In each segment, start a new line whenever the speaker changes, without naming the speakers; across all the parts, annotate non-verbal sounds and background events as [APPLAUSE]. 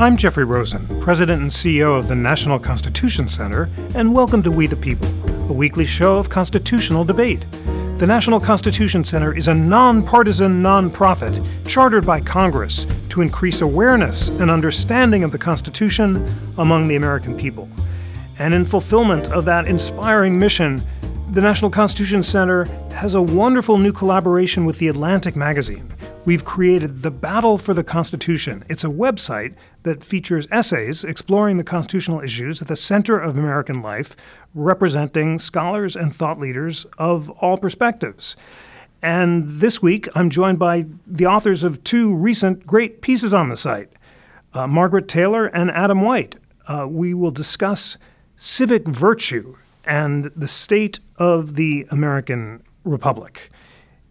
I'm Jeffrey Rosen, President and CEO of the National Constitution Center, and welcome to We the People, a weekly show of constitutional debate. The National Constitution Center is a nonpartisan nonprofit chartered by Congress to increase awareness and understanding of the Constitution among the American people. And in fulfillment of that inspiring mission, the National Constitution Center has a wonderful new collaboration with The Atlantic magazine we've created the Battle for the Constitution. It's a website that features essays exploring the constitutional issues at the center of American life, representing scholars and thought leaders of all perspectives. And this week, I'm joined by the authors of two recent great pieces on the site uh, Margaret Taylor and Adam White. Uh, we will discuss civic virtue and the state of the American Republic.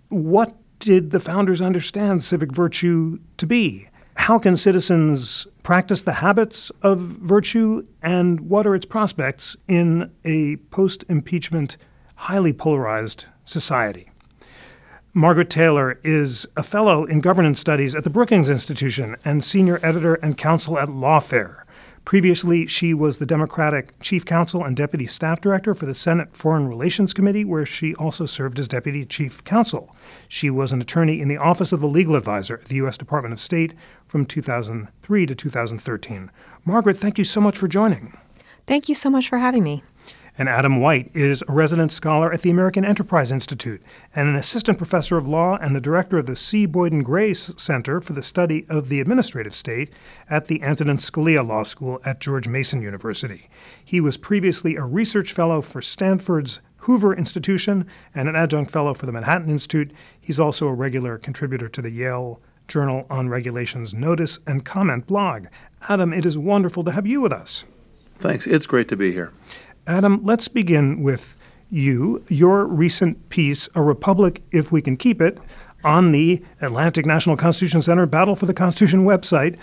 What did the founders understand civic virtue to be? How can citizens practice the habits of virtue, and what are its prospects in a post impeachment, highly polarized society? Margaret Taylor is a fellow in governance studies at the Brookings Institution and senior editor and counsel at Lawfare. Previously, she was the Democratic chief counsel and deputy staff director for the Senate Foreign Relations Committee, where she also served as deputy chief counsel. She was an attorney in the Office of the Legal Advisor at the U.S. Department of State from 2003 to 2013. Margaret, thank you so much for joining.
Thank you so much for having me
and Adam White is a resident scholar at the American Enterprise Institute and an assistant professor of law and the director of the C. Boyden Gray Center for the Study of the Administrative State at the Antonin Scalia Law School at George Mason University. He was previously a research fellow for Stanford's Hoover Institution and an adjunct fellow for the Manhattan Institute. He's also a regular contributor to the Yale Journal on Regulations Notice and Comment blog. Adam, it is wonderful to have you with us.
Thanks. It's great to be here.
Adam, let's begin with you. Your recent piece, A Republic If We Can Keep It, on the Atlantic National Constitution Center Battle for the Constitution website,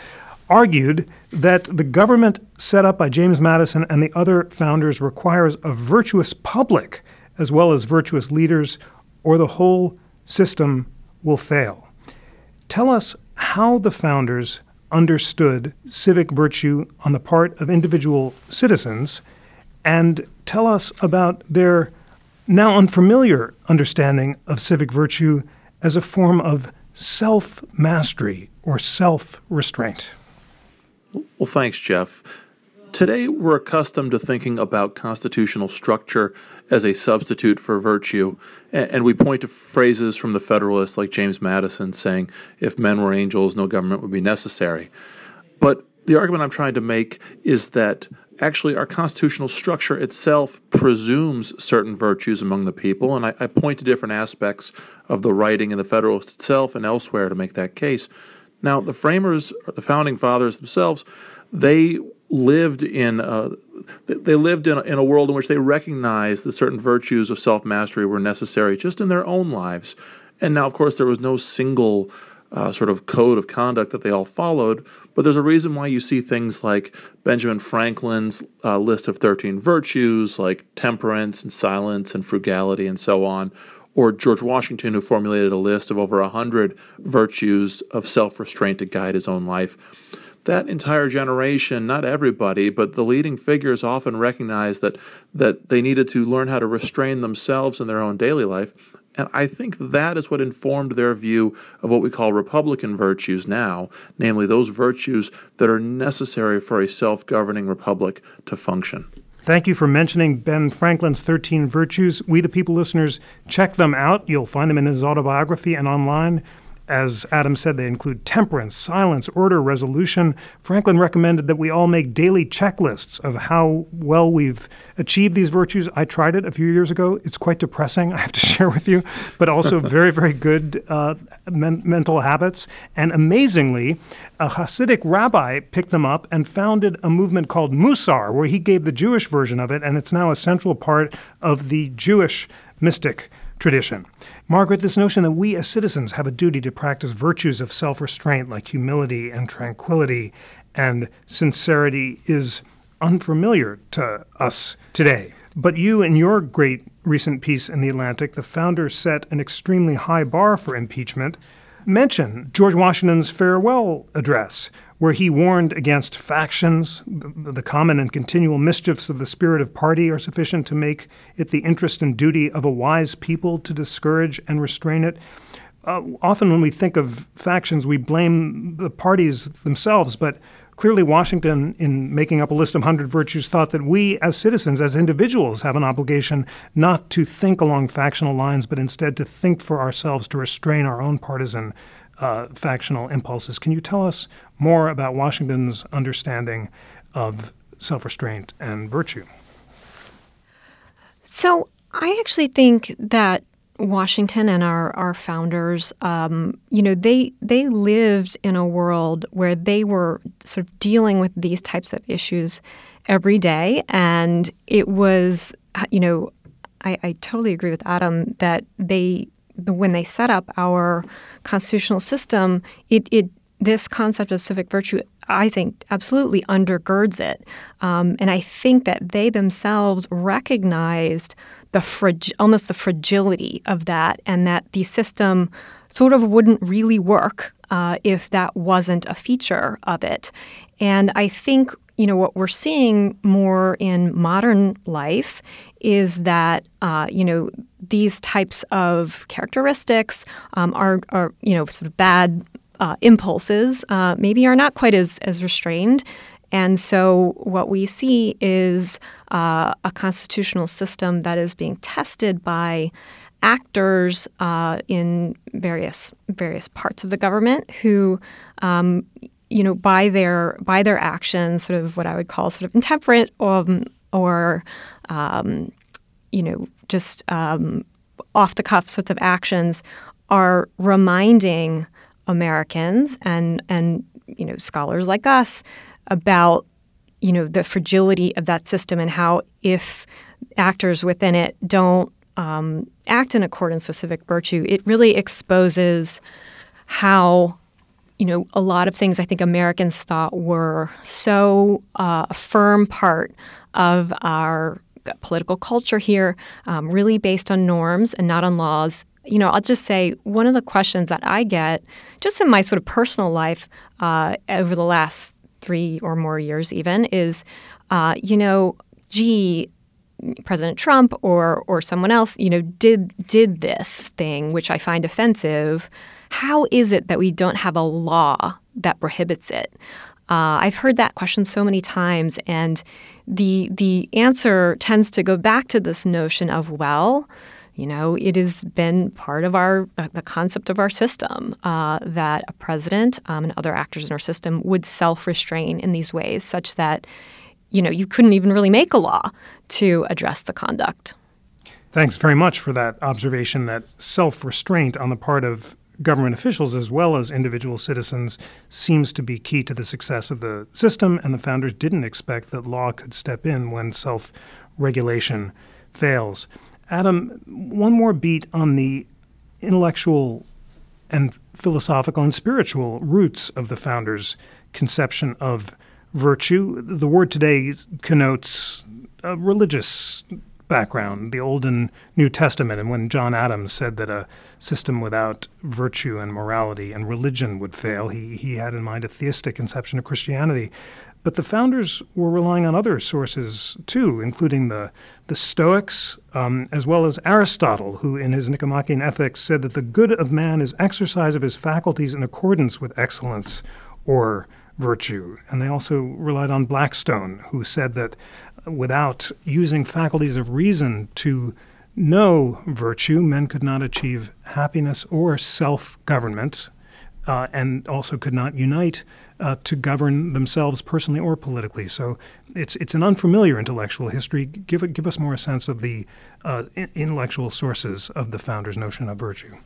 argued that the government set up by James Madison and the other founders requires a virtuous public as well as virtuous leaders, or the whole system will fail. Tell us how the founders understood civic virtue on the part of individual citizens and tell us about their now unfamiliar understanding of civic virtue as a form of self mastery or self restraint.
Well, thanks, Jeff. Today, we're accustomed to thinking about constitutional structure as a substitute for virtue, and we point to phrases from the Federalists like James Madison saying, If men were angels, no government would be necessary. But the argument I'm trying to make is that actually our constitutional structure itself presumes certain virtues among the people, and I, I, point to different aspects of the writing in the Federalist itself and elsewhere to make that case. Now, the framers, the founding fathers themselves, they lived in uh, a, they lived in a, in a world in which they recognized that certain virtues of self mastery were necessary just in their own lives. And now, of course, there was no single uh, sort of code of conduct that they all followed. But there's a reason why you see things like Benjamin Franklin's uh, list of 13 virtues, like temperance and silence and frugality and so on, or George Washington, who formulated a list of over 100 virtues of self restraint to guide his own life. That entire generation, not everybody, but the leading figures often recognized that, that they needed to learn how to restrain themselves in their own daily life and I think that is what informed their view of what we call Republican virtues now, namely those virtues that are necessary for a self governing republic to function.
Thank you for mentioning Ben Franklin's 13 Virtues. We, the people listeners, check them out. You'll find them in his autobiography and online. As Adam said, they include temperance, silence, order, resolution. Franklin recommended that we all make daily checklists of how well we've achieved these virtues. I tried it a few years ago. It's quite depressing, [LAUGHS] I have to share with you, but also [LAUGHS] very, very good uh, men- mental habits. And amazingly, a Hasidic rabbi picked them up and founded a movement called Musar, where he gave the Jewish version of it, and it's now a central part of the Jewish mystic tradition. Margaret, this notion that we as citizens have a duty to practice virtues of self restraint like humility and tranquility and sincerity is unfamiliar to us today. But you, in your great recent piece in The Atlantic, the founders set an extremely high bar for impeachment. mention George Washington's farewell address, where he warned against factions. The, the, common and continual mischiefs of the spirit of party are sufficient to make it the interest and duty of a wise people to discourage and restrain it. Uh, often, when we think of factions, we blame the parties themselves, but clearly, Washington, in making up a list of 100 virtues, thought that we, as citizens, as individuals, have an obligation not to think along factional lines, but instead to think for ourselves, to restrain our own partisan uh, factional impulses. Can you tell us more about Washington's understanding of self restraint and virtue?
So, I actually think that Washington and our our founders, um, you know, they they lived in a world where they were sort of dealing with these types of issues every day, and it was, you know, I, I totally agree with Adam that they the, when they set up our constitutional system, it, it this concept of civic virtue, I think, absolutely undergirds it. Um, and I think that they themselves recognized the frag- almost the fragility of that, and that the system sort of wouldn't really work uh, if that wasn't a feature of it. And I think you know what we're seeing more in modern life is that uh, you know these types of characteristics um, are, are you know sort of bad uh, impulses uh, maybe are not quite as as restrained, and so what we see is uh, a constitutional system that is being tested by actors uh, in various various parts of the government who um, you know, by their by their actions, sort of what I would call sort of intemperate um, or, um, you know, just um, off the cuff sorts of actions, are reminding Americans and and you know scholars like us about you know the fragility of that system and how if actors within it don't um, act in accordance with civic virtue, it really exposes how you know, a lot of things I think Americans thought were so uh, a firm part of our political culture here, um, really based on norms and not on laws. You know, I'll just say one of the questions that I get just in my sort of personal life uh, over the last three or more years, even, is, uh, you know, gee, President Trump or or someone else, you know, did did this thing, which I find offensive. How is it that we don't have a law that prohibits it? Uh, I've heard that question so many times, and the the answer tends to go back to this notion of well, you know, it has been part of our uh, the concept of our system uh, that a president um, and other actors in our system would self restrain in these ways, such that you know you couldn't even really make a law to address the conduct.
Thanks very much for that observation. That self restraint on the part of government officials as well as individual citizens seems to be key to the success of the system, and the founders didn't expect that law could step in when self regulation fails. Adam, one more beat on the intellectual and philosophical and spiritual roots of the founders' conception of virtue. The word today connotes a religious background, the Old and New Testament, and when John Adams said that a system without virtue and morality and religion would fail, he, he had in mind a theistic conception of Christianity. But the founders were relying on other sources too, including the, the Stoics, um, as well as Aristotle, who in his Nicomachean Ethics said that the good of man is exercise of his faculties in accordance with excellence or virtue. And they also relied on Blackstone, who said that without using faculties of reason to know virtue, men could not achieve happiness or self government, uh, and also could not unite uh, to govern themselves personally or politically. So it's it's an unfamiliar intellectual history. Give give us more a sense of the uh, intellectual sources of the founder's notion of virtue.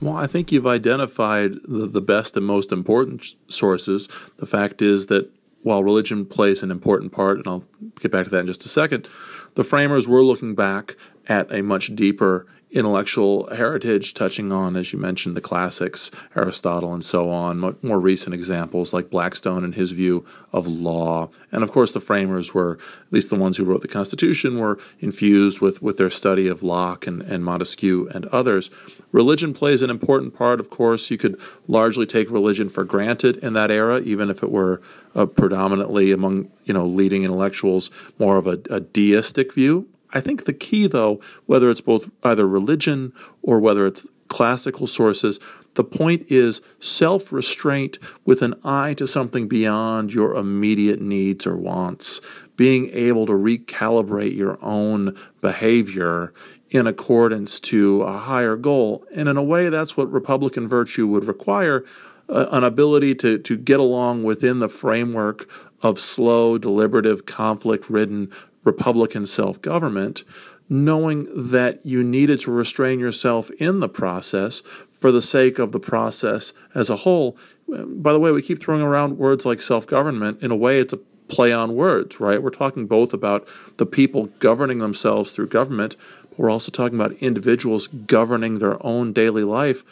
Well, I think you've identified the, the best and most important sources. The fact is that while religion plays an important part, and I'll get back to that in just a second, the framers were looking back at a much deeper intellectual heritage, touching on, as you mentioned, the classics, Aristotle and so on, more recent examples like Blackstone and his view of law. And of course, the framers were, at least the ones who wrote the Constitution, were infused with, with their study of Locke and, and Montesquieu and others. Religion plays an important part, of course. You could largely take religion for granted in that era, even if it were uh, predominantly among you know leading intellectuals more of a, a deistic view I think the key, though, whether it's both either religion or whether it's classical sources, the point is self restraint with an eye to something beyond your immediate needs or wants. Being able to recalibrate your own behavior in accordance to a higher goal. And in a way, that's what Republican virtue would require uh, an ability to, to get along within the framework of slow, deliberative, conflict ridden Republican self government, knowing that you needed to restrain yourself in the process for the sake of the process as a whole. By the way, we keep throwing around words like self government. In a way, it's a play on words, right? We're talking both about the people governing themselves through government, but we're also talking about individuals governing their own daily life.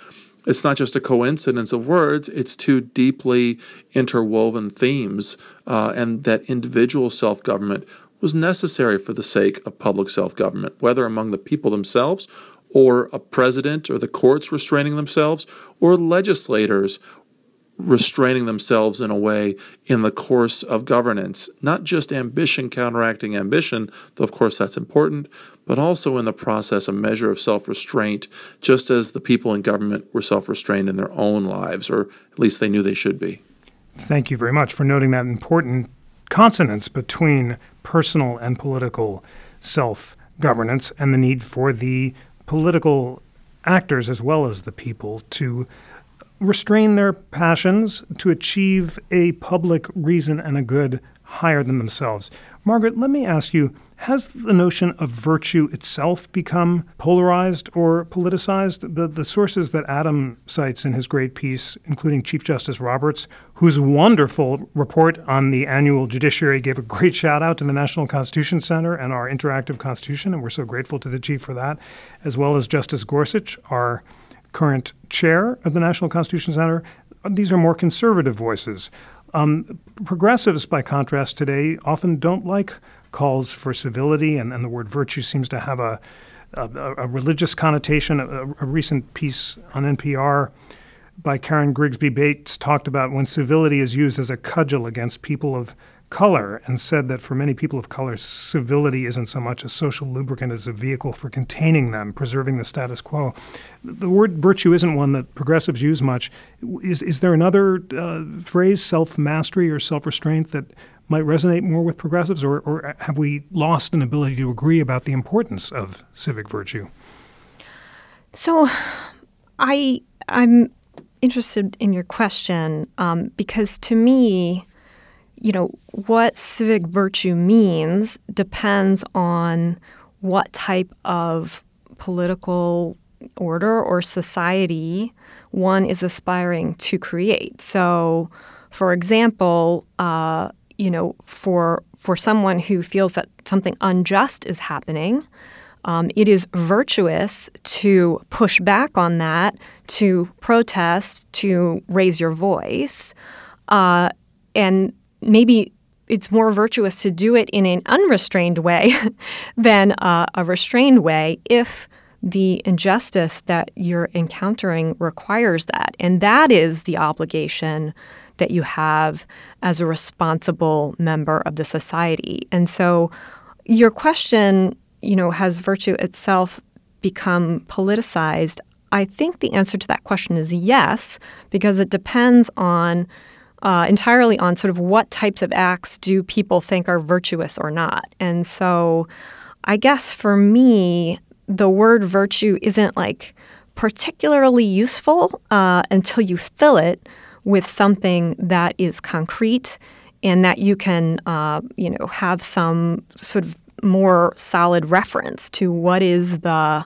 It's not just a coincidence of words, it's two deeply interwoven themes, uh, and that individual self government was necessary for the sake of public self government, whether among the people themselves, or a president or the courts restraining themselves, or legislators restraining themselves in a way in the course of governance, not just ambition counteracting ambition, though of course that's important, but also in the process a measure of self restraint, just as the people in government were self restrained in their own lives, or at least they knew they should be.
Thank you very much for noting that important consonance between personal and political self governance and the need for the political actors as well as the people to restrain their passions to achieve a public reason and a good higher than themselves. Margaret, let me ask you has the notion of virtue itself become polarized or politicized? The, the sources that Adam cites in his great piece, including Chief Justice Roberts, whose wonderful report on the annual judiciary gave a great shout out to the National Constitution Center and our interactive Constitution, and we're so grateful to the Chief for that, as well as Justice Gorsuch, our current chair of the National Constitution Center. These are more conservative voices. Um, progressives, by contrast, today often don't like calls for civility, and, and the word virtue seems to have a, a, a religious connotation. A, a, recent piece on NPR by Karen Grigsby Bates talked about when civility is used as a cudgel against people of color and said that for many people of color, civility isn't so much a social lubricant as a vehicle for containing them, preserving the status quo. The word virtue isn't one that progressives use much. Is, is there another uh, phrase, self mastery or self restraint, that might resonate more with progressives, or, or have we lost an ability to agree about the importance of civic virtue?
So, I I'm interested in your question um, because to me, you know, what civic virtue means depends on what type of political order or society one is aspiring to create. So, for example, uh, you know, for for someone who feels that something unjust is happening, um, it is virtuous to push back on that, to protest, to raise your voice, uh, and maybe it's more virtuous to do it in an unrestrained way [LAUGHS] than uh, a restrained way if the injustice that you're encountering requires that. And that is the obligation that you have as a responsible member of the society. And so your question, you know, has virtue itself become politicized? I think the answer to that question is yes, because it depends on uh, entirely on sort of what types of acts do people think are virtuous or not. And so I guess for me, the word virtue isn't like particularly useful uh, until you fill it with something that is concrete and that you can, uh, you know, have some sort of more solid reference to what is the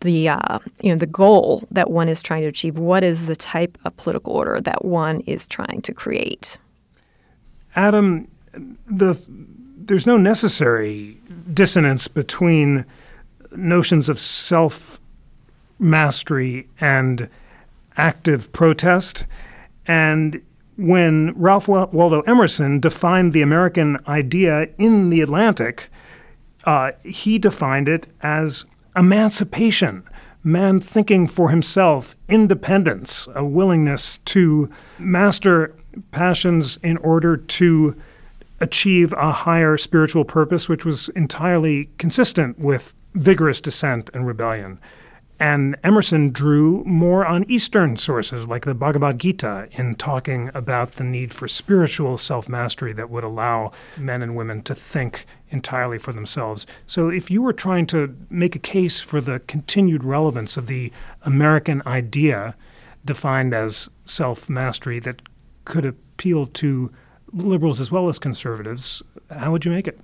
the uh, you know the goal that one is trying to achieve. What is the type of political order that one is trying to create?
Adam, the there's no necessary dissonance between notions of self mastery and active protest. And when Ralph Waldo Emerson defined the American idea in the Atlantic, uh, he defined it as emancipation, man thinking for himself, independence, a willingness to master passions in order to achieve a higher spiritual purpose, which was entirely consistent with vigorous dissent and rebellion. And Emerson drew more on Eastern sources like the Bhagavad Gita in talking about the need for spiritual self mastery that would allow men and women to think entirely for themselves. So, if you were trying to make a case for the continued relevance of the American idea defined as self mastery that could appeal to liberals as well as conservatives, how would you make it?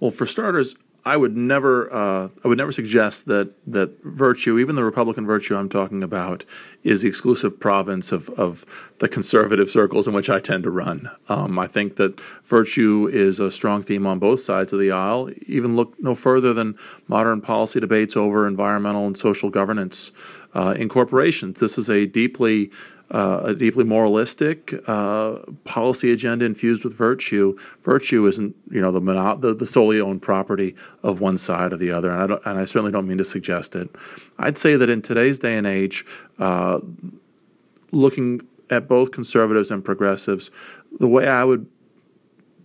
Well, for starters, I would never, uh, I would never suggest that that virtue, even the Republican virtue I'm talking about, is the exclusive province of, of the conservative circles in which I tend to run. Um, I think that virtue is a strong theme on both sides of the aisle. Even look no further than modern policy debates over environmental and social governance uh, in corporations. This is a deeply uh, a deeply moralistic uh, policy agenda infused with virtue. Virtue isn't, you know, the, mono- the, the solely owned property of one side or the other, and I, and I, certainly don't mean to suggest it. I'd say that in today's day and age, uh, looking at both conservatives and progressives, the way I would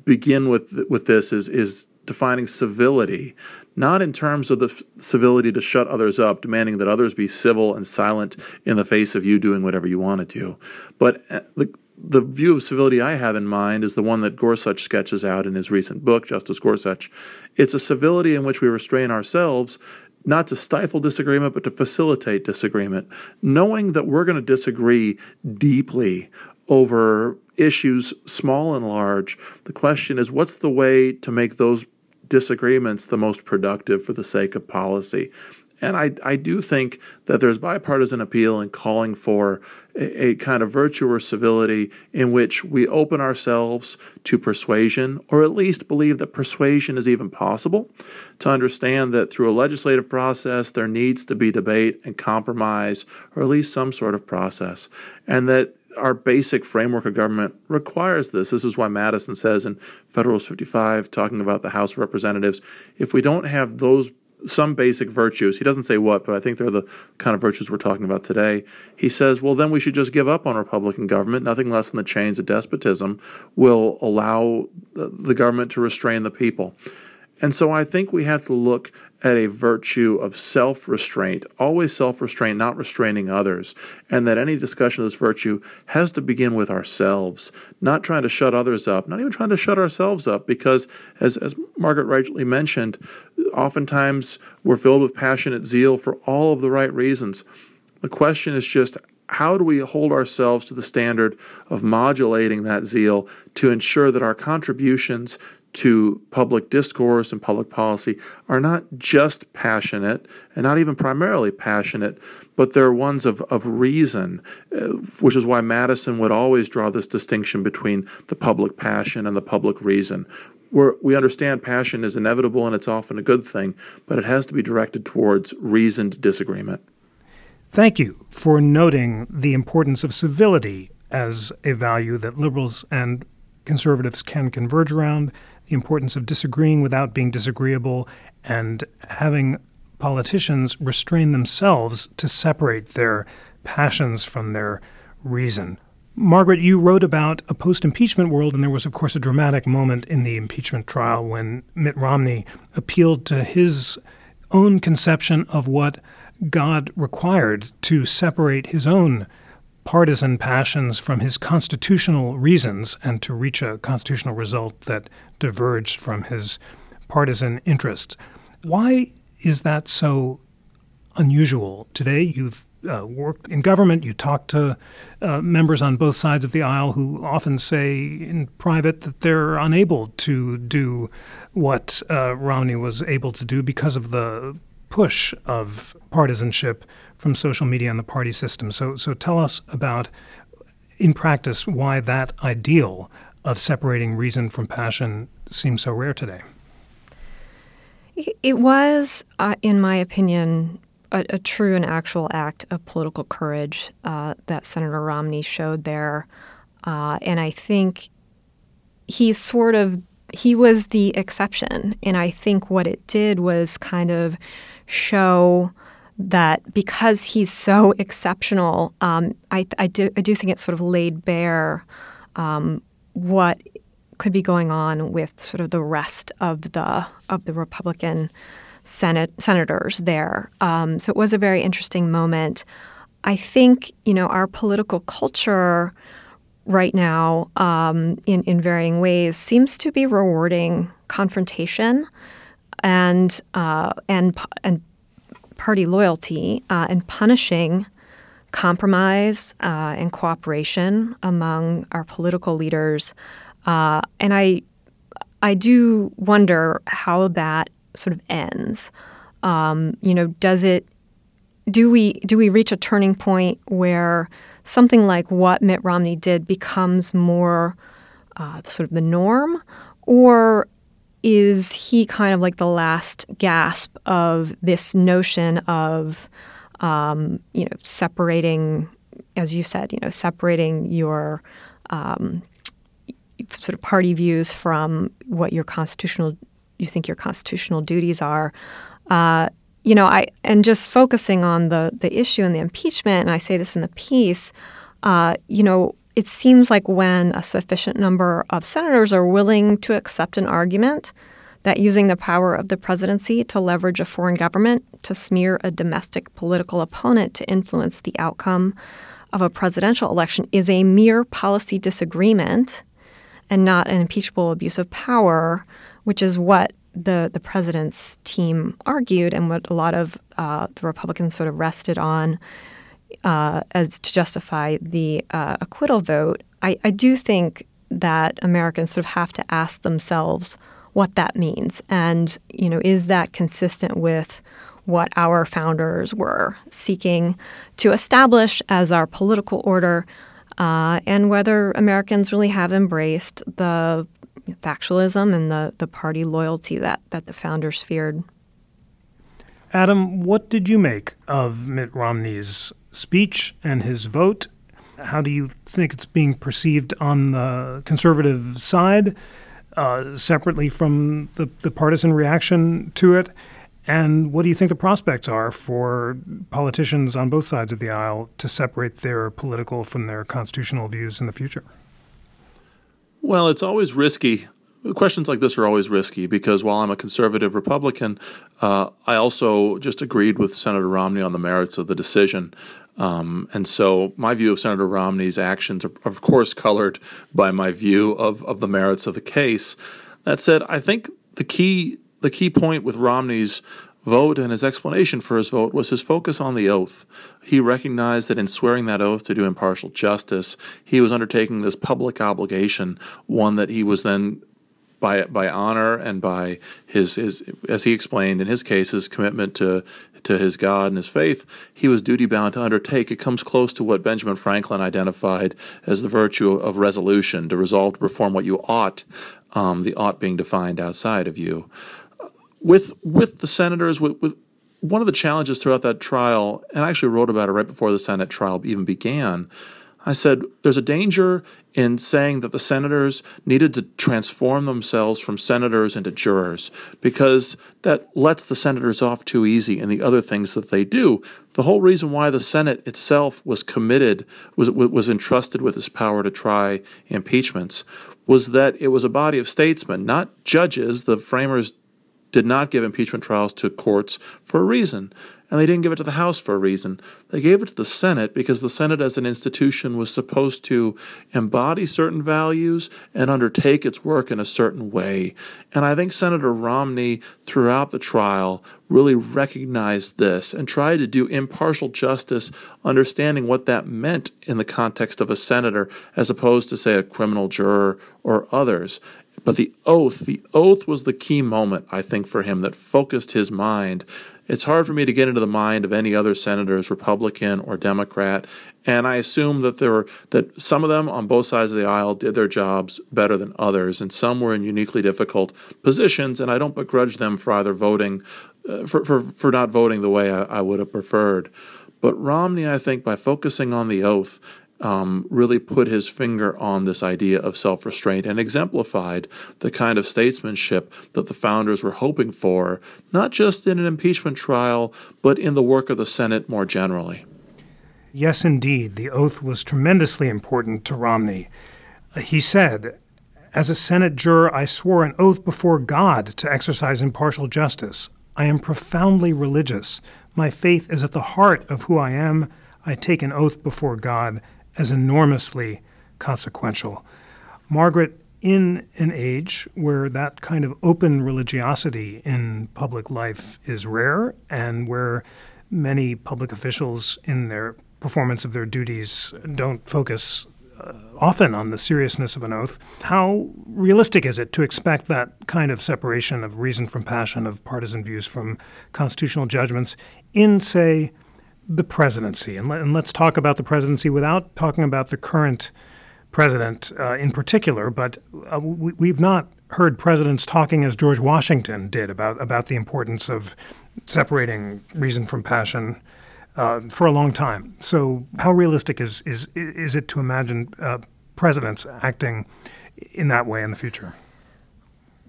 begin with with this is is defining civility, not in terms of the f- civility to shut others up, demanding that others be civil and silent in the face of you doing whatever you want to do, but uh, the the view of civility I have in mind is the one that Gorsuch sketches out in his recent book, Justice Gorsuch. It's a civility in which we restrain ourselves not to stifle disagreement, but to facilitate disagreement, knowing that we're going to disagree deeply over issues, small and large. The question is, what's the way to make those disagreements the most productive for the sake of policy? And I, I do think that there's bipartisan appeal in calling for a, a, kind of virtue or civility in which we open ourselves to persuasion, or at least believe that persuasion is even possible, to understand that through a legislative process there needs to be debate and compromise, or at least some sort of process, and that our basic framework of government requires this. This is why Madison says in Federalist 55, talking about the House of Representatives, if we don't have those some basic virtues, he doesn't say what, but I think they're the kind of virtues we're talking about today. He says, well, then we should just give up on Republican government. Nothing less than the chains of despotism will allow the government to restrain the people. And so I think we have to look at a virtue of self restraint, always self restraint, not restraining others, and that any discussion of this virtue has to begin with ourselves, not trying to shut others up, not even trying to shut ourselves up, because as, as Margaret rightly mentioned, oftentimes we're filled with passionate zeal for all of the right reasons. The question is just how do we hold ourselves to the standard of modulating that zeal to ensure that our contributions to public discourse and public policy are not just passionate and not even primarily passionate, but they're ones of, of reason, uh, which is why Madison would always draw this distinction between the public passion and the public reason. We're, we understand passion is inevitable and it's often a good thing, but it has to be directed towards reasoned disagreement.
Thank you for noting the importance of civility as a value that liberals and conservatives can converge around the importance of disagreeing without being disagreeable and having politicians restrain themselves to separate their passions from their reason. Margaret, you wrote about a post impeachment world, and there was, of course, a dramatic moment in the impeachment trial when Mitt Romney appealed to his own conception of what God required to separate his own partisan passions from his constitutional reasons and to reach a constitutional result that diverged from his partisan interests. Why is that so unusual today? You've uh, worked in government, you talk to uh, members on both sides of the aisle who often say in private that they're unable to do what uh, Romney was able to do because of the push of partisanship from social media and the party system. So, so tell us about, in practice, why that ideal of separating reason from passion seems so rare today.
It was, uh, in my opinion, a, a, true and actual act of political courage uh, that Senator Romney showed there. Uh, and I think he's sort of he was the exception. And I think what it did was kind of show that because he's so exceptional, um, I, I, do, I do think it sort of laid bare um, what could be going on with sort of the rest of the of the Republican Senate senators there. Um, so it was a very interesting moment. I think you know our political culture right now, um, in in varying ways, seems to be rewarding confrontation and uh, and and party loyalty uh, and punishing compromise uh, and cooperation among our political leaders. Uh, and I I do wonder how that sort of ends. Um, you know, does it do we do we reach a turning point where something like what Mitt Romney did becomes more uh, sort of the norm, or is he kind of like the last gasp of this notion of um, you know separating, as you said, you know separating your um, sort of party views from what your constitutional you think your constitutional duties are. Uh, you know, I and just focusing on the the issue and the impeachment, and I say this in the piece. Uh, you know, it seems like when a sufficient number of senators are willing to accept an argument that using the power of the presidency to leverage a foreign government to smear a domestic political opponent to influence the outcome of a presidential election is a mere policy disagreement and not an impeachable abuse of power, which is what the the president's team argued and what a lot of uh, the Republicans sort of rested on uh, as to justify the uh, acquittal vote. I, I do think that Americans sort of have to ask themselves what that means, and you know, is that consistent with what our founders were seeking to establish as our political order, uh, and whether Americans really have embraced the factionalism and the, the party loyalty that, that the founders feared.
Adam, what did you make of Mitt Romney's speech and his vote? How do you think it's being perceived on the conservative side, uh, separately from the, the partisan reaction to it? And what do you think the prospects are for politicians on both sides of the aisle to separate their political from their constitutional views in the future?
Well, it's always risky. Questions like this are always risky because while I'm a conservative Republican, uh, I also just agreed with Senator Romney on the merits of the decision. Um, and so my view of Senator Romney's actions are, of course, colored by my view of, of the merits of the case. That said, I think the key the key point with Romney's vote and his explanation for his vote was his focus on the oath. He recognized that in swearing that oath to do impartial justice, he was undertaking this public obligation, one that he was then by by honor and by his his as he explained in his case his commitment to to his God and his faith, he was duty bound to undertake. It comes close to what Benjamin Franklin identified as the virtue of resolution, to resolve to perform what you ought, um, the ought being defined outside of you with with the senators with, with one of the challenges throughout that trial, and I actually wrote about it right before the Senate trial even began. I said there's a danger in saying that the senators needed to transform themselves from senators into jurors because that lets the senators off too easy in the other things that they do. The whole reason why the Senate itself was committed was was entrusted with this power to try impeachments was that it was a body of statesmen, not judges. The framers did not give impeachment trials to courts for a reason, and they didn't give it to the House for a reason. They gave it to the Senate because the Senate, as an institution, was supposed to embody certain values and undertake its work in a certain way. And I think Senator Romney, throughout the trial, really recognized this and tried to do impartial justice, understanding what that meant in the context of a senator, as opposed to, say, a criminal juror or others. But the oath, the oath was the key moment, I think, for him that focused his mind. It's hard for me to get into the mind of any other senators, Republican or Democrat, and I assume that there were that some of them on both sides of the aisle did their jobs better than others, and some were in uniquely difficult positions. And I don't begrudge them for either voting, uh, for, for for not voting the way I, I would have preferred. But Romney, I think, by focusing on the oath, um, really put his finger on this idea of self restraint and exemplified the kind of statesmanship that the founders were hoping for, not just in an impeachment trial, but in the work of the Senate more generally.
Yes, indeed, the oath was tremendously important to Romney. He said, As a Senate juror, I swore an oath before God to exercise impartial justice. I am profoundly religious. My faith is at the heart of who I am. I take an oath before God as enormously consequential. Margaret, in an age where that kind of open religiosity in public life is rare and where many public officials in their performance of their duties don't focus uh, often on the seriousness of an oath. How realistic is it to expect that kind of separation of reason from passion, of partisan views from constitutional judgments in, say, the presidency? And, let, us talk about the presidency without talking about the current president uh, in particular, but uh, we, we've not heard presidents talking as George Washington did about, about the importance of separating reason from passion uh, for a long time. So, how realistic is is is it to imagine uh, presidents acting in that way in the future?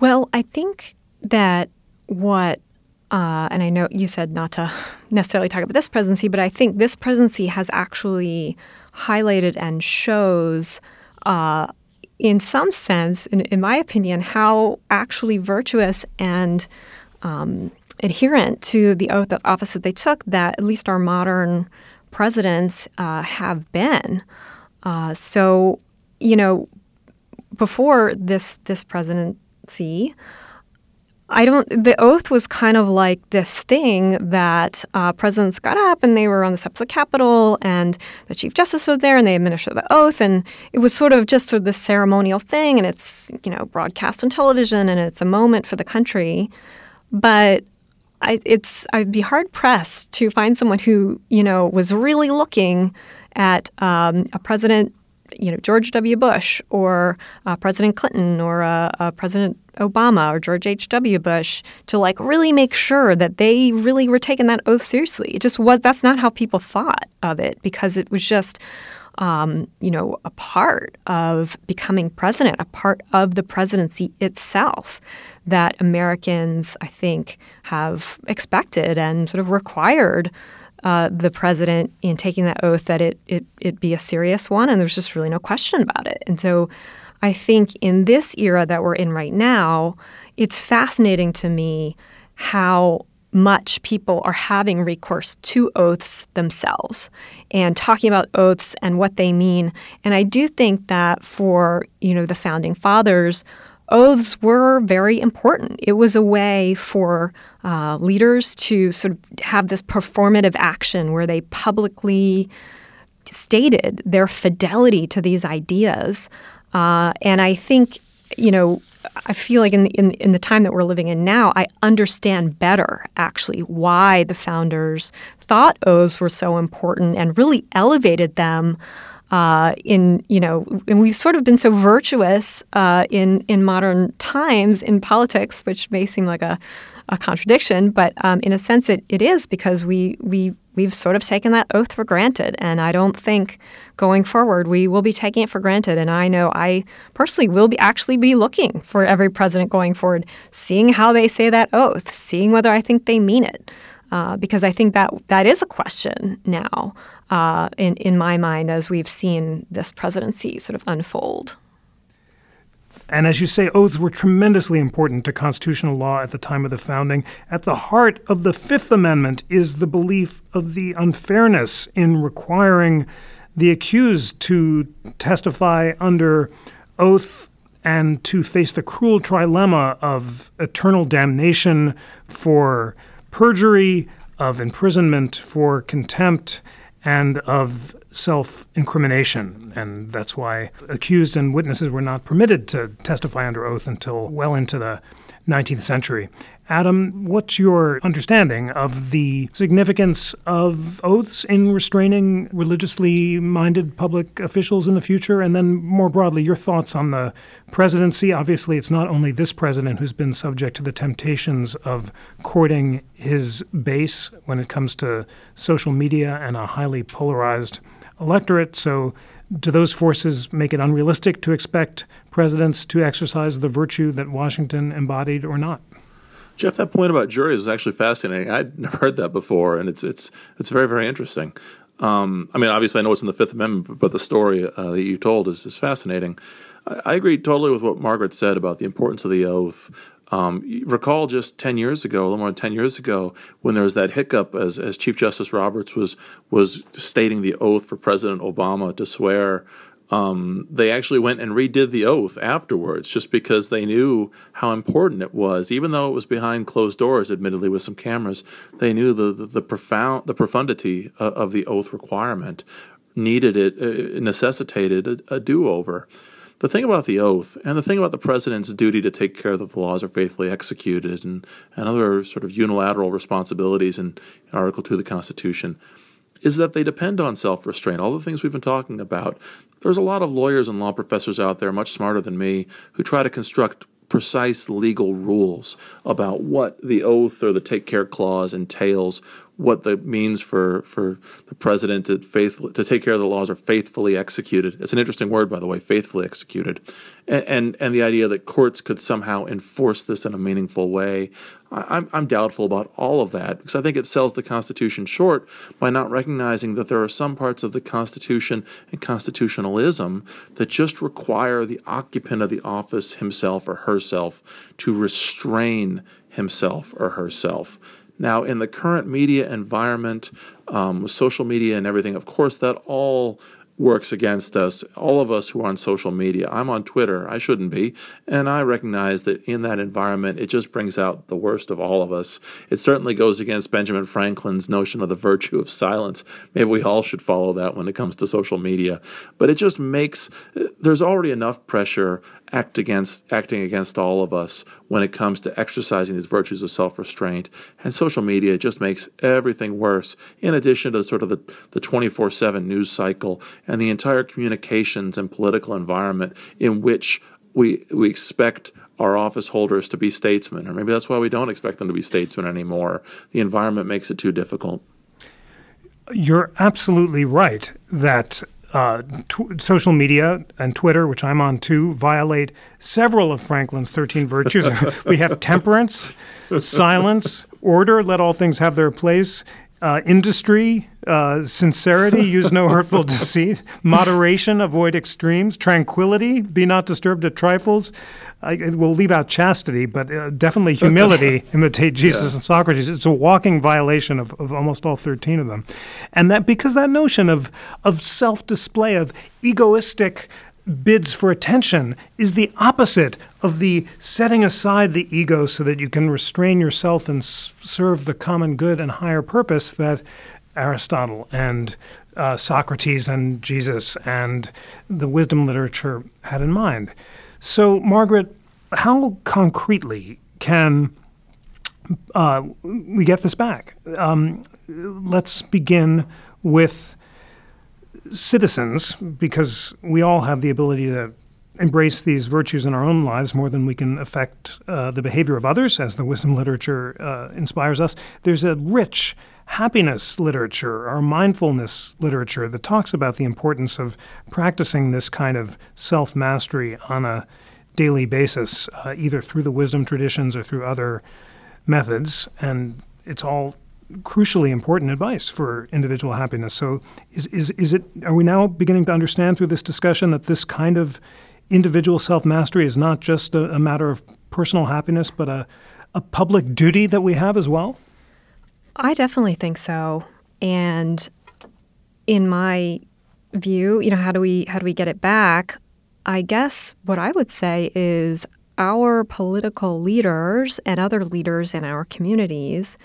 Well, I think that what uh, and I know you said not to [LAUGHS] necessarily talk about this presidency, but I think this presidency has actually highlighted and shows, uh, in some sense, in, in, my opinion, how actually virtuous and um, adherent to the oath of office that they took that at least our modern presidents uh, have been. Uh, so, you know, before this this presidency, I don't. The oath was kind of like this thing that uh, presidents got up and they were on the steps of the Capitol, and the Chief Justice was there, and they administered the oath, and it was sort of just sort of this ceremonial thing, and it's you know broadcast on television, and it's a moment for the country. But I, it's I'd be hard pressed to find someone who you know was really looking at um, a president, you know George W. Bush or uh, President Clinton or uh, uh, President Obama or George H. W. Bush to like really make sure that they really were taking that oath seriously. It just was that's not how people thought of it because it was just. Um, you know, a part of becoming president, a part of the presidency itself that Americans, I think, have expected and sort of required uh, the president in taking that oath that it, it it be a serious one, and there's just really no question about it. And so, I think in this era that we're in right now, it's fascinating to me how much people are having recourse to oaths themselves and talking about oaths and what they mean. And I do think that for you know the founding fathers oaths were very important. It was a way for uh, leaders to sort of have this performative action where they publicly stated their fidelity to these ideas. Uh, and I think, you know, I feel like in in, in the time that we're living in now, I understand better actually why the founders thought oaths were so important and really elevated them uh, in you know, and we've sort of been so virtuous uh, in in modern times in politics, which may seem like a, a contradiction, but um, in a sense, it, it is because we we we've sort of taken that oath for granted, and I don't think going forward we will be taking it for granted. And I know I personally will be actually be looking for every president going forward, seeing how they say that oath, seeing whether I think they mean it. Uh, because I think that that is a question now uh, in in my mind as we've seen this presidency sort of unfold.
And as you say, oaths were tremendously important to constitutional law at the time of the founding. At the heart of the Fifth Amendment is the belief of the unfairness in requiring the accused to testify under oath and to face the cruel trilemma of eternal damnation for perjury, of imprisonment for contempt, and of self incrimination. And that's why accused and witnesses were not permitted to testify under oath until well into the 19th century. Adam, what's your understanding of the significance of oaths in restraining religiously minded public officials in the future? And then, more broadly, your thoughts on the presidency. Obviously, it's not only this president who's been subject to the temptations of courting his base when it comes to social media and a highly polarized electorate. So, do those forces make it unrealistic to expect presidents to exercise the virtue that Washington embodied or not?
Jeff, that point about juries is actually fascinating. I'd [LAUGHS] never heard that before, and it's it's it's very very interesting. Um, I mean, obviously, I know it's in the Fifth Amendment, but the story uh, that you told is, is fascinating. I, I, agree totally with what Margaret said about the importance of the oath. Um, recall just ten years ago, a little more than ten years ago, when there was that hiccup as as Chief Justice Roberts was was stating the oath for President Obama to swear um, they actually went and redid the oath afterwards just because they knew how important it was. Even though it was behind closed doors, admittedly with some cameras, they knew the, the, the profound the profundity of, of, the oath requirement needed it uh, necessitated a, a do over. The thing about the oath and the thing about the president's duty to take care that the laws are faithfully executed and, and other sort of unilateral responsibilities in Article 2 of the Constitution is that they depend on self restraint. All the things we've been talking about. There's a lot of lawyers and law professors out there, much smarter than me, who try to construct precise legal rules about what the oath or the take care clause entails, what that means for, for the president to faithful to take care of the laws are faithfully executed. It's an interesting word, by the way, faithfully executed, and and, and the idea that courts could somehow enforce this in a meaningful way. I'm, I'm doubtful about all of that because I think it sells the Constitution short by not recognizing that there are some parts of the Constitution and constitutionalism that just require the occupant of the office himself or herself to restrain himself or herself. Now, in the current media environment, um, social media and everything, of course, that all works against us, all of us who are on social media. I'm on Twitter, I shouldn't be, and I recognize that in that environment, it just brings out the worst of all of us. It certainly goes against Benjamin Franklin's notion of the virtue of silence. Maybe we all should follow that when it comes to social media. But it just makes, there's already enough pressure act against acting against all of us when it comes to exercising these virtues of self-restraint. And social media just makes everything worse in addition to sort of the, the 24-7 news cycle and the entire communications and political environment in which we we expect our office holders to be statesmen. Or maybe that's why we don't expect them to be statesmen anymore. The environment makes it too difficult.
You're absolutely right that uh, t- social media and Twitter, which I'm on too, violate several of Franklin's 13 virtues. [LAUGHS] we have temperance, silence, order, let all things have their place, uh, industry, uh, sincerity, use no hurtful deceit, moderation, avoid extremes, tranquility, be not disturbed at trifles. I, we'll leave out chastity, but uh, definitely humility, imitate Jesus yeah. and Socrates. It's a walking violation of, of almost all 13 of them. And that because that notion of, of self display, of egoistic bids for attention is the opposite of the setting aside the ego so that you can restrain yourself and s- serve the common good and higher purpose that Aristotle and uh, Socrates and Jesus and the wisdom literature had in mind. So, Margaret, how concretely can uh, we get this back? Um, let's begin with citizens, because we all have the ability to embrace these virtues in our own lives more than we can affect uh, the behavior of others, as the wisdom literature uh, inspires us. There's a rich happiness literature or mindfulness literature that talks about the importance of practicing this kind of self mastery on a daily basis, uh, either through the wisdom traditions or through other methods. And it's all crucially important advice for individual happiness. So, is, is, is it, are we now beginning to understand through this discussion that this kind of individual self mastery is not just a, a, matter of personal happiness, but a, a public duty that we have as well?
I definitely think so. And in my view, you know, how do we how do we get it back? I guess what I would say is our political leaders and other leaders in our communities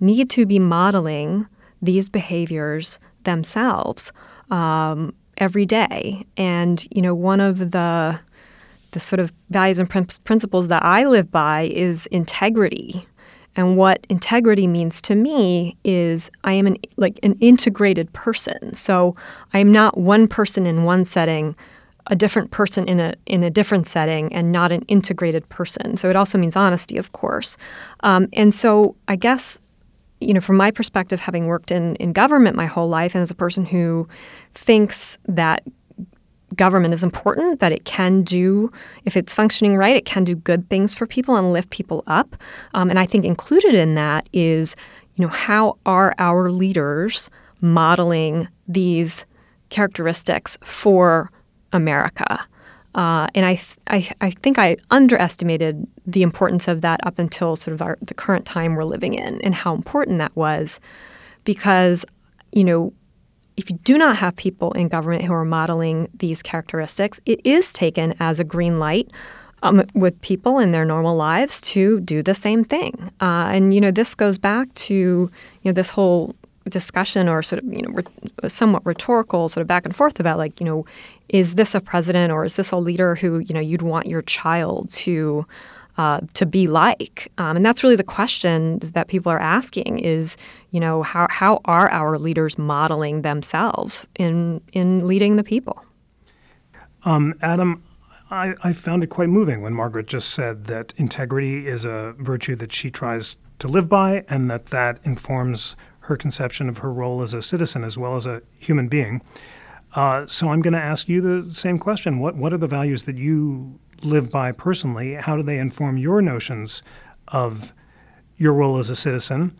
need to be modeling these behaviors themselves um, every day. And, you know, one of the the sort of values and principles that I live by is integrity. And what integrity means to me is I am an like an integrated person. So I am not one person in one setting, a different person in a in a different setting, and not an integrated person. So it also means honesty, of course. Um, and so I guess you know, from my perspective, having worked in, in government my whole life, and as a person who thinks that government is important, that it can do, if it's functioning right, it can do good things for people and lift people up. Um, and I think included in that is, you know, how are our leaders modeling these characteristics for America? Uh, and I, th- I, I, think I underestimated the importance of that up until sort of our, the current time we're living in and how important that was because, you know, if you do not have people in government who are modeling these characteristics, it is taken as a green light um, with people in their normal lives to do the same thing. Uh, and you know, this goes back to you know this whole discussion or sort of you know re- somewhat rhetorical sort of back and forth about like you know is this a president or is this a leader who you know you'd want your child to uh, to be like? Um, and that's really the question that people are asking: is you know how how are our leaders modeling themselves in in leading the people?
Um, Adam, I, I found it quite moving when Margaret just said that integrity is a virtue that she tries to live by, and that that informs her conception of her role as a citizen as well as a human being. Uh, so I'm going to ask you the same question. What what are the values that you live by personally, how do they inform your notions of your role as a citizen?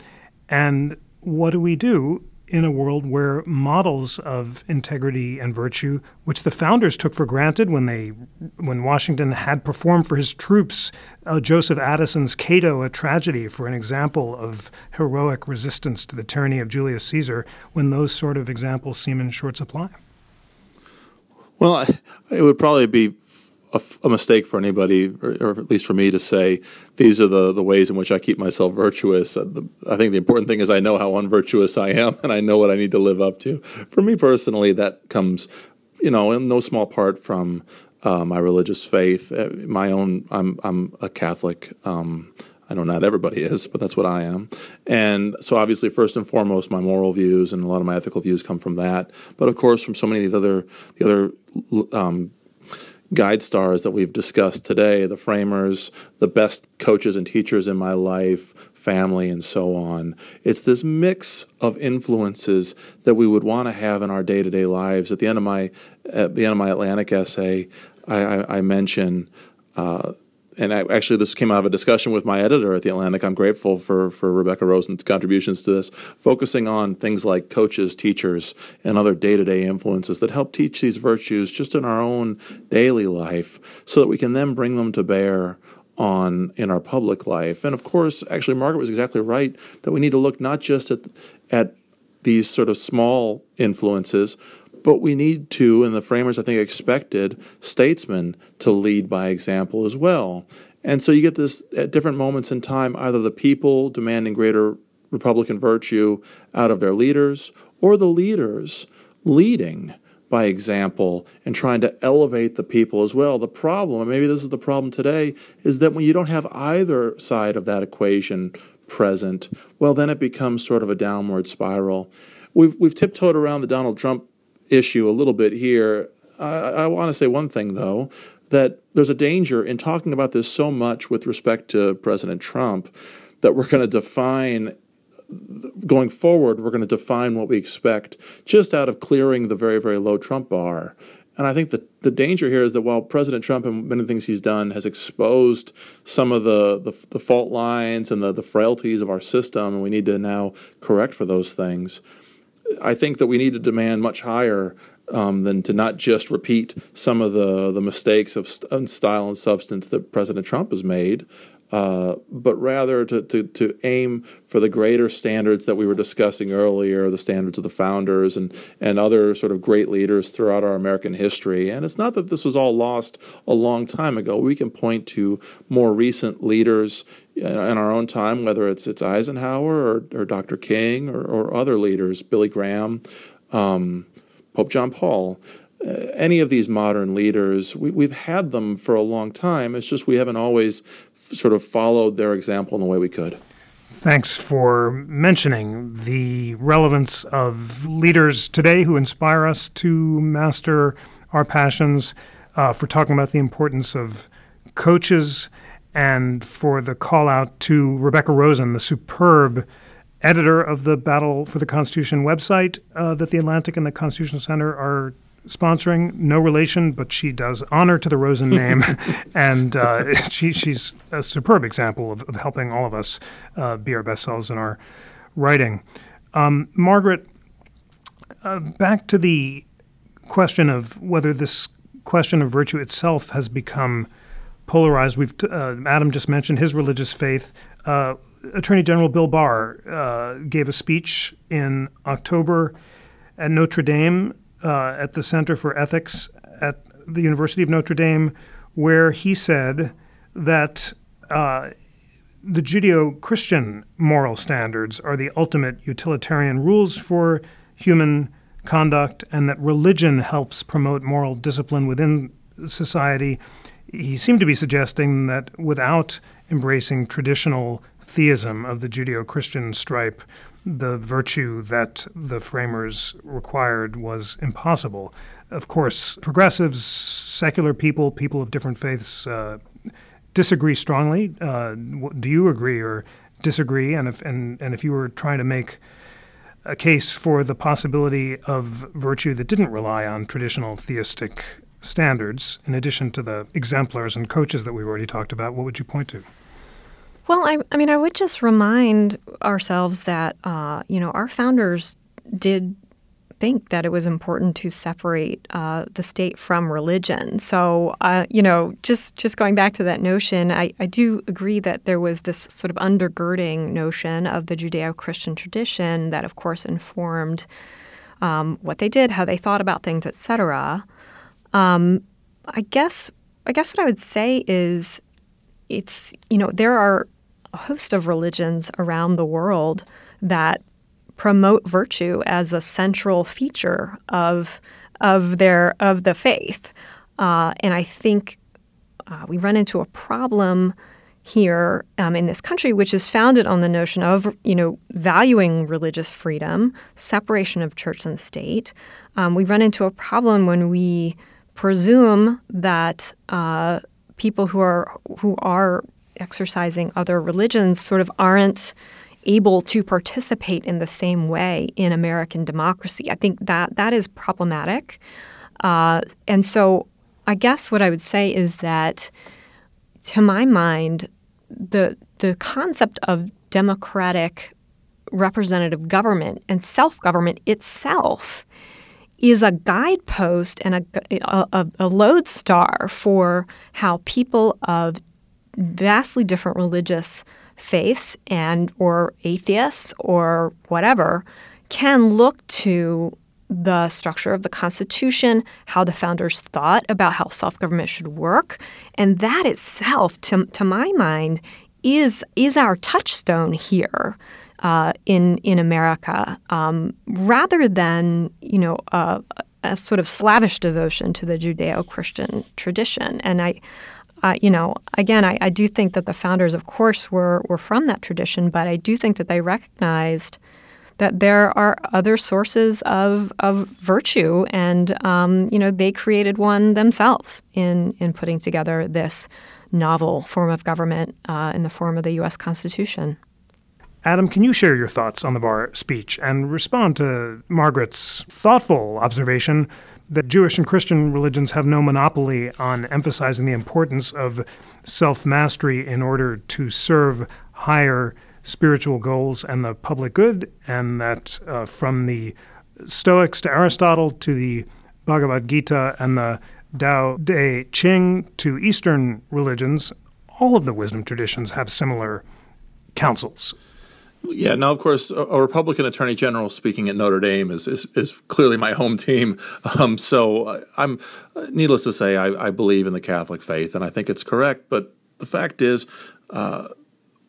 And what do we do in a world where models of integrity and virtue, which the founders took for granted when they when Washington had performed for his troops uh, Joseph Addison's Cato, a tragedy, for an example of heroic resistance to the tyranny of Julius Caesar, when those sort of examples seem in short supply?
Well, it would probably be a, a mistake for anybody, or, or, at least for me, to say these are the, the ways in which I keep myself virtuous. Uh, I think the important thing is I know how unvirtuous I am, [LAUGHS] and I know what I need to live up to. For me personally, that comes, you know, in no small part from uh, my religious faith. Uh, my own, I'm I'm a Catholic. Um, I know not everybody is, but that's what I am. And so, obviously, first and foremost, my moral views and a lot of my ethical views come from that. But of course, from so many of the other the other um, guide stars that we've discussed today, the framers, the best coaches and teachers in my life, family, and so on. It's this mix of influences that we would want to have in our day to day lives. At the end of my at the end of my Atlantic essay, I, I, I mention. Uh, and I, actually, this came out of a discussion with my editor at the Atlantic. I'm grateful for for Rebecca Rosen's contributions to this, focusing on things like coaches, teachers, and other day to day influences that help teach these virtues just in our own daily life, so that we can then bring them to bear on in our public life. And of course, actually, Margaret was exactly right that we need to look not just at at these sort of small influences, but we need to, and the framers, I think, expected statesmen to lead by example as well. And so you get this at different moments in time, either the people demanding greater Republican virtue out of their leaders, or the leaders leading by example and trying to elevate the people as well. The problem, and maybe this is the problem today, is that when you don't have either side of that equation present, well, then it becomes sort of a downward spiral. We've, we've tiptoed around the Donald Trump issue a little bit here. I, I want to say one thing, though, that there's a danger in talking about this so much with respect to President Trump that we're going to define going forward, we're going to define what we expect just out of clearing the very, very low Trump bar. And I think the, the danger here is that while President Trump and many things he's done has exposed some of the, the, the fault lines and the, the frailties of our system, and we need to now correct for those things, I think that we need to demand much higher um, than to not just repeat some of the, the mistakes of st- style and substance that President Trump has made, uh, but rather to, to, to aim for the greater standards that we were discussing earlier, the standards of the founders and, and other sort of great leaders throughout our American history. And it's not that this was all lost a long time ago. We can point to more recent leaders in our own time, whether it's it's Eisenhower or, or Dr. King or, or other leaders, Billy Graham, um, Pope John Paul uh, any of these modern leaders, we, we've had them for a long time. It's just we haven't always f- sort of followed their example in the way we could.
Thanks for mentioning the relevance of leaders today who inspire us to master our passions, uh, for talking about the importance of coaches, and for the call out to Rebecca Rosen, the superb editor of the Battle for the Constitution website uh, that the Atlantic and the Constitution Center are sponsoring. No relation, but she does honor to the Rosen [LAUGHS] name, and uh, she, she's a superb example of, of helping all of us uh, be our best selves in our writing. Um, Margaret, uh, back to the question of whether this question of virtue itself has become polarized. We've uh, Adam just mentioned his religious faith. Uh, Attorney General Bill Barr uh, gave a speech in October at Notre Dame uh, at the Center for Ethics at the University of Notre Dame, where he said that uh, the Judeo Christian moral standards are the ultimate utilitarian rules for human conduct, and that religion helps promote moral discipline within society. He seemed to be suggesting that without embracing traditional theism of the Judeo Christian stripe, the virtue that the framers required was impossible. Of course, progressives, secular people, people of different faiths uh, disagree strongly. Uh, do you agree or disagree? And if and, and if you were trying to make a case for the possibility of virtue that didn't rely on traditional theistic standards, in addition to the exemplars and coaches that we've already talked about, what would you point to?
Well, I, I mean, I would just remind ourselves that, uh, you know, our founders did think that it was important to separate uh, the state from religion. So, uh, you know, just just going back to that notion, I, I do agree that there was this sort of undergirding notion of the Judeo-Christian tradition that, of course, informed um, what they did, how they thought about things, etc. Um, I guess I guess what I would say is, it's you know there are host of religions around the world that promote virtue as a central feature of of their of the faith, uh, and I think uh, we run into a problem here um, in this country, which is founded on the notion of you know valuing religious freedom, separation of church and state. Um, we run into a problem when we presume that uh, people who are who are exercising other religions sort of aren't able to participate in the same way in American democracy. I think that that is problematic. Uh, and so I guess what I would say is that, to my mind, the the concept of democratic representative government and self government itself is a guidepost and a, a, a, lodestar for how people of vastly different religious faiths and or atheists or whatever can look to the structure of the Constitution, how the founders thought about how self government should work. And that itself, to, to my mind, is, is our touchstone here. Uh, in in America, um, rather than you know a sort of slavish devotion to the Judeo-Christian tradition, and I uh, you know, again, I, I, do think that the founders, of course, were, were from that tradition, but I do think that they recognized that there are other sources of, of virtue, and um, you know, they created one themselves in in putting together this novel form of government uh, in the form of the U.S. Constitution.
Adam, can you share your thoughts on the Barr speech and respond to Margaret's thoughtful observation that Jewish and Christian religions have no monopoly on emphasizing the importance of self mastery in order to serve higher spiritual goals and the public good, and that uh, from the Stoics to Aristotle to the Bhagavad Gita and the Tao Te Ching to Eastern religions, all of the wisdom traditions have similar counsels.
Yeah, now of course, a, Republican Attorney General speaking at Notre Dame is is, is clearly my home team. [LAUGHS] Um, so uh, I'm, needless to say, I, I, believe in the Catholic faith, and I think it's correct. But the fact is, uh,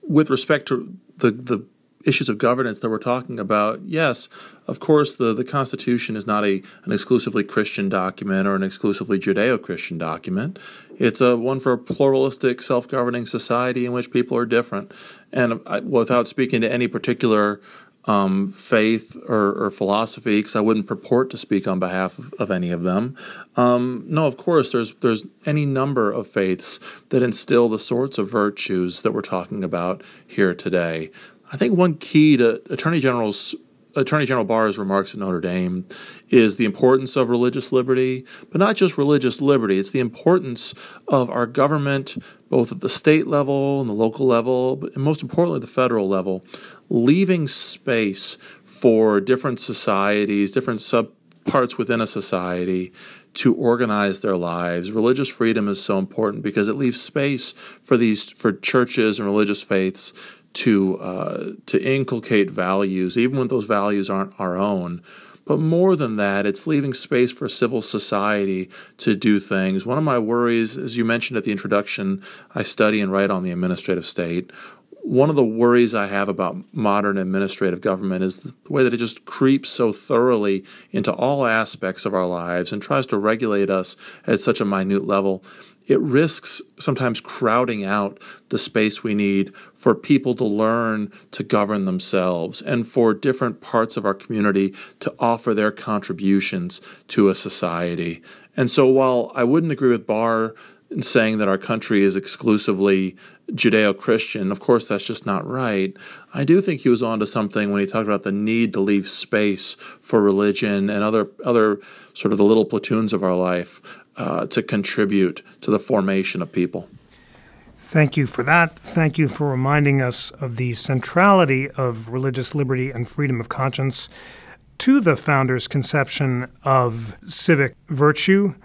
with respect to the the issues of governance that we're talking about, yes, of course, the, the Constitution is not a an exclusively Christian document or an exclusively Judeo-Christian document. It's a one for a pluralistic, self-governing society in which people are different. And I, without speaking to any particular um, faith or, or philosophy, because I wouldn't purport to speak on behalf of, of any of them. Um, no, of course, there's there's any number of faiths that instill the sorts of virtues that we're talking about here today. I think one key to Attorney General's Attorney General Barr's remarks at Notre Dame is the importance of religious liberty, but not just religious liberty. It's the importance of our government, both at the state level and the local level, but most importantly, the federal level, leaving space for different societies, different subparts within a society to organize their lives. Religious freedom is so important because it leaves space for these for churches and religious faiths to uh, to inculcate values, even when those values aren't our own. But more than that, it's leaving space for civil society to do things. One of my worries, as you mentioned at the introduction, I study and write on the administrative state one of the worries I have about modern administrative government is the way that it just creeps so thoroughly into all aspects of our lives and tries to regulate us at such a minute level. It risks sometimes crowding out the space we need for people to learn to govern themselves and for different parts of our community to offer their contributions to a society. And so while I wouldn't agree with Barr in saying that our country is exclusively Judeo Christian. Of course, that's just not right. I do think he was onto something when he talked about the need to leave space for religion and other, other sort of the little platoons of our life uh, to contribute to the formation of people.
Thank you for that. Thank you for reminding us of the centrality of religious liberty and freedom of conscience to the founder's conception of civic virtue.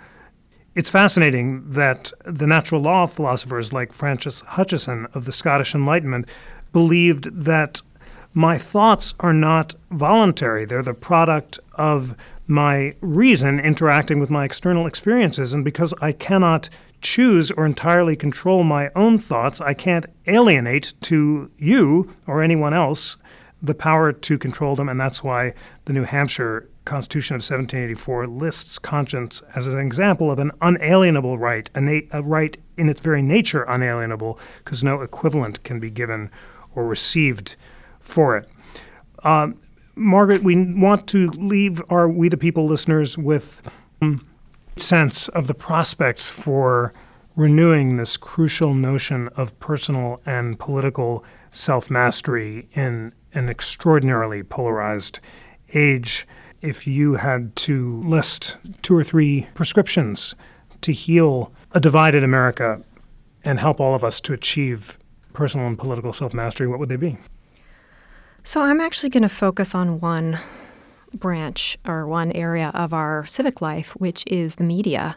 It's fascinating that the natural law philosophers like Francis Hutcheson of the Scottish Enlightenment believed that my thoughts are not voluntary. They're the product of my reason interacting with my external experiences. And because I cannot choose or entirely control my own thoughts, I can't alienate to you or anyone else the power to control them. And that's why the New Hampshire Constitution of 1784 lists conscience as an example of an unalienable right, a, na- a right in its very nature unalienable, because no equivalent can be given or received for it. Um, Margaret, we want to leave our We the People listeners with sense of the prospects for renewing this crucial notion of personal and political self mastery in an extraordinarily polarized age if you had to list two or three prescriptions to heal a divided America and help all of us to achieve personal and political self mastery, what would they be?
So, I'm actually going to focus on one branch or one area of our civic life, which is the media.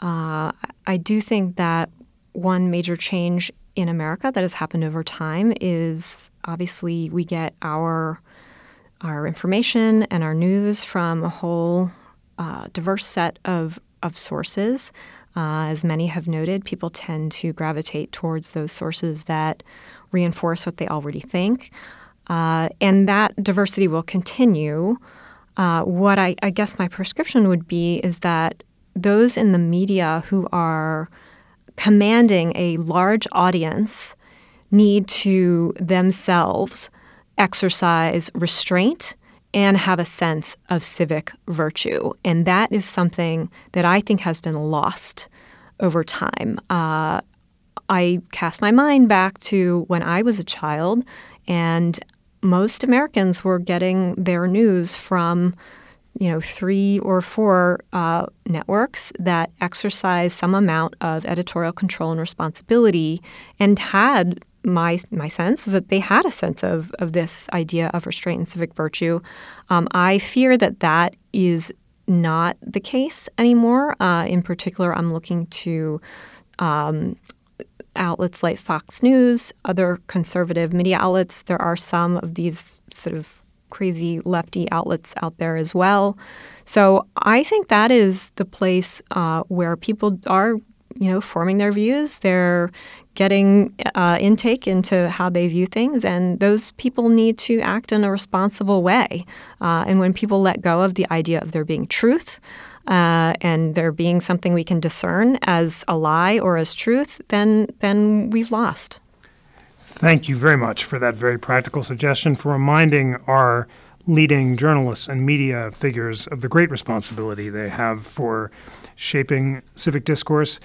Uh, I do think that one major change in America that has happened over time is obviously we get our our information and our news from a whole uh, diverse set of, of sources. Uh, as many have noted, people tend to gravitate towards those sources that reinforce what they already think. Uh, and that diversity will continue. Uh, what I, I guess my prescription would be is that those in the media who are commanding a large audience need to themselves exercise restraint and have a sense of civic virtue. And that is something that I think has been lost over time. Uh, I cast my mind back to when I was a child, and most Americans were getting their news from you know, three or four uh, networks that exercise some amount of editorial control and responsibility and had my my sense is that they had a sense of of this idea of restraint and civic virtue. Um, I fear that that is not the case anymore. Uh, in particular, I'm looking to um, outlets like Fox News, other conservative media outlets. There are some of these sort of crazy lefty outlets out there as well. So I think that is the place uh, where people are you know, forming their views. They're getting uh, intake into how they view things, and those people need to act in a responsible way. Uh, and when people let go of the idea of there being truth, uh, and there being something we can discern as a lie or as truth, then then we've lost.
Thank you very much for that very practical suggestion for reminding our leading journalists and media figures of the great responsibility they have for shaping civic discourse.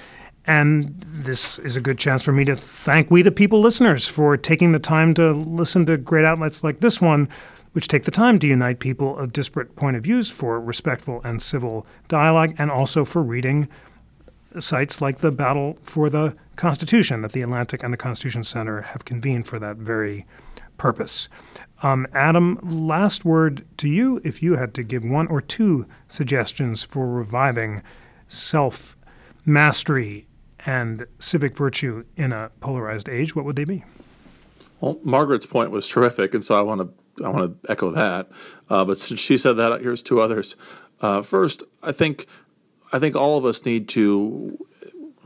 And this is a good chance for me to thank We the People listeners for taking the time to listen to great outlets like this one, which take the time to unite people of disparate point of views for respectful and civil dialogue, and also for reading sites like the Battle for the Constitution that the Atlantic and the Constitution Center have convened for that very purpose. Um, Adam, last word to you. If you had to give one or two suggestions for reviving self mastery and civic virtue in a polarized age, what would they be?
Well, Margaret's point was terrific, and so I want to I want to echo that. Uh, but since she said that, here's two others. Uh, first, I think I think all of us need to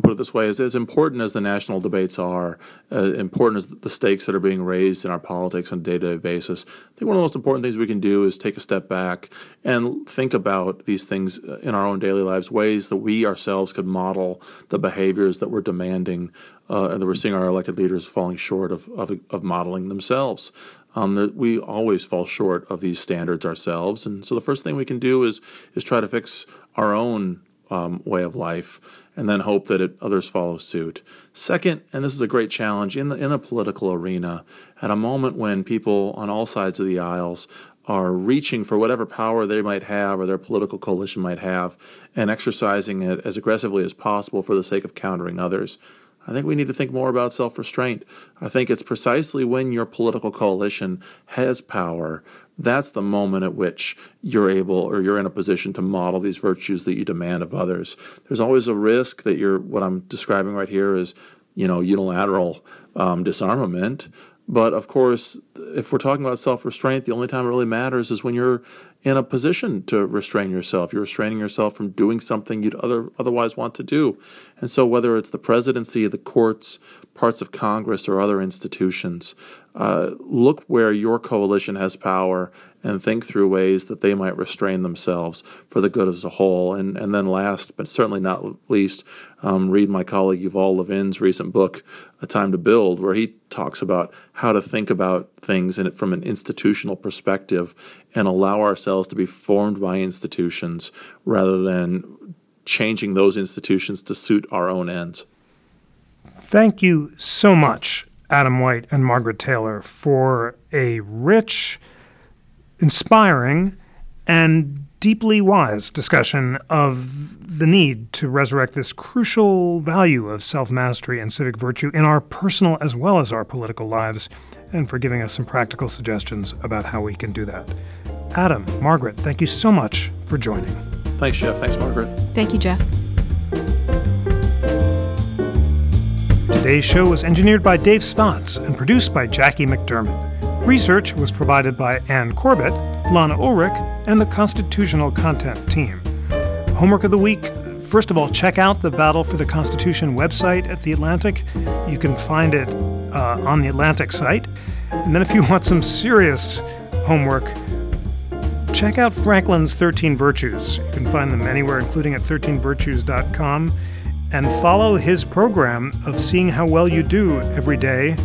put it this way, as, as important as the national debates are, uh, important as the stakes that are being raised in our politics on a day to day basis, I think one of the most important things we can do is take a step back and think about these things uh, in our own daily lives, ways that we ourselves could model the behaviors that we're demanding uh, and that we're seeing our elected leaders falling short of, of, of modeling themselves. Um, that we always fall short of these standards ourselves, and so the first thing we can do is is try to fix our own um, way of life, and then hope that it, others follow suit. Second, and this is a great challenge in the in a political arena, at a moment when people on all sides of the aisles are reaching for whatever power they might have or their political coalition might have, and exercising it as aggressively as possible for the sake of countering others. I think we need to think more about self restraint. I think it's precisely when your political coalition has power that's the moment at which you're able or you're in a position to model these virtues that you demand of others. There's always a risk that you're, what I'm describing right here is, you know, unilateral um, disarmament. But of course, if we're talking about self restraint, the only time it really matters is when you're in a position to restrain yourself. You're restraining yourself from doing something you'd other, otherwise want to do. And so, whether it's the presidency, the courts, parts of Congress, or other institutions, uh, look where your coalition has power and think through ways that they might restrain themselves for the good as a whole. And, and then, last but certainly not least, um, read my colleague Yuval Levin's recent book, A Time to Build, where he talks about how to think about things in it from an institutional perspective and allow ourselves to be formed by institutions rather than changing those institutions to suit our own ends.
Thank you so much, Adam White and Margaret Taylor, for a rich, inspiring, and deeply wise discussion of the need to resurrect this crucial value of self mastery and civic virtue in our personal as well as our political lives, and for giving us some practical suggestions about how we can do that. Adam, Margaret, thank you so much for joining.
Thanks, Jeff. Thanks, Margaret.
Thank you, Jeff.
Today's show was engineered by Dave Stotts and produced by Jackie McDermott. Research was provided by Ann Corbett, Lana Ulrich, and the Constitutional Content Team. Homework of the week first of all, check out the Battle for the Constitution website at The Atlantic. You can find it uh, on the Atlantic site. And then, if you [LAUGHS] want some serious homework, check out Franklin's 13 Virtues. You can find them anywhere, including at 13virtues.com. And follow his program of seeing how well you do every day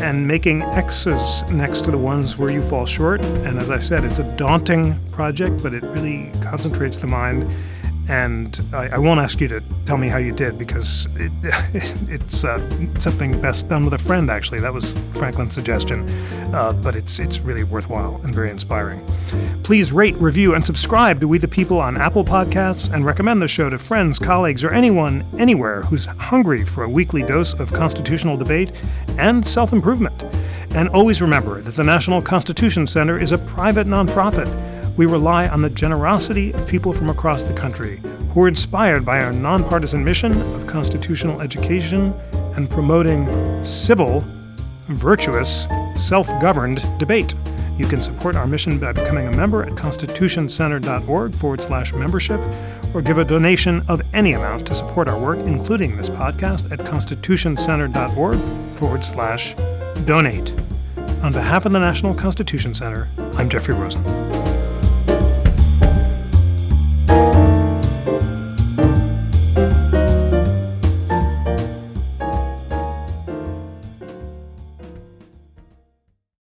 and making X's next to the ones where you fall short. And as I said, it's a daunting project, but it really concentrates the mind and I, I, won't ask you to tell me how you did because it, [LAUGHS] it's uh, something best done with a friend. Actually, that was Franklin's suggestion, uh, but it's it's really worthwhile and very inspiring. Please rate, review, and subscribe to We the People on Apple Podcasts, and recommend the show to friends, colleagues, or anyone anywhere who's hungry for a weekly dose of constitutional debate and self-improvement. And always remember that the National Constitution Center is a private nonprofit we rely on the generosity of people from across the country who are inspired by our nonpartisan mission of constitutional education and promoting civil, virtuous, self governed debate. You can support our mission by becoming a member at constitutioncenter.org forward slash membership or give a donation of any amount to support our work, including this podcast, at constitutioncenter.org forward slash donate. On behalf of the National Constitution Center, I'm Jeffrey Rosen.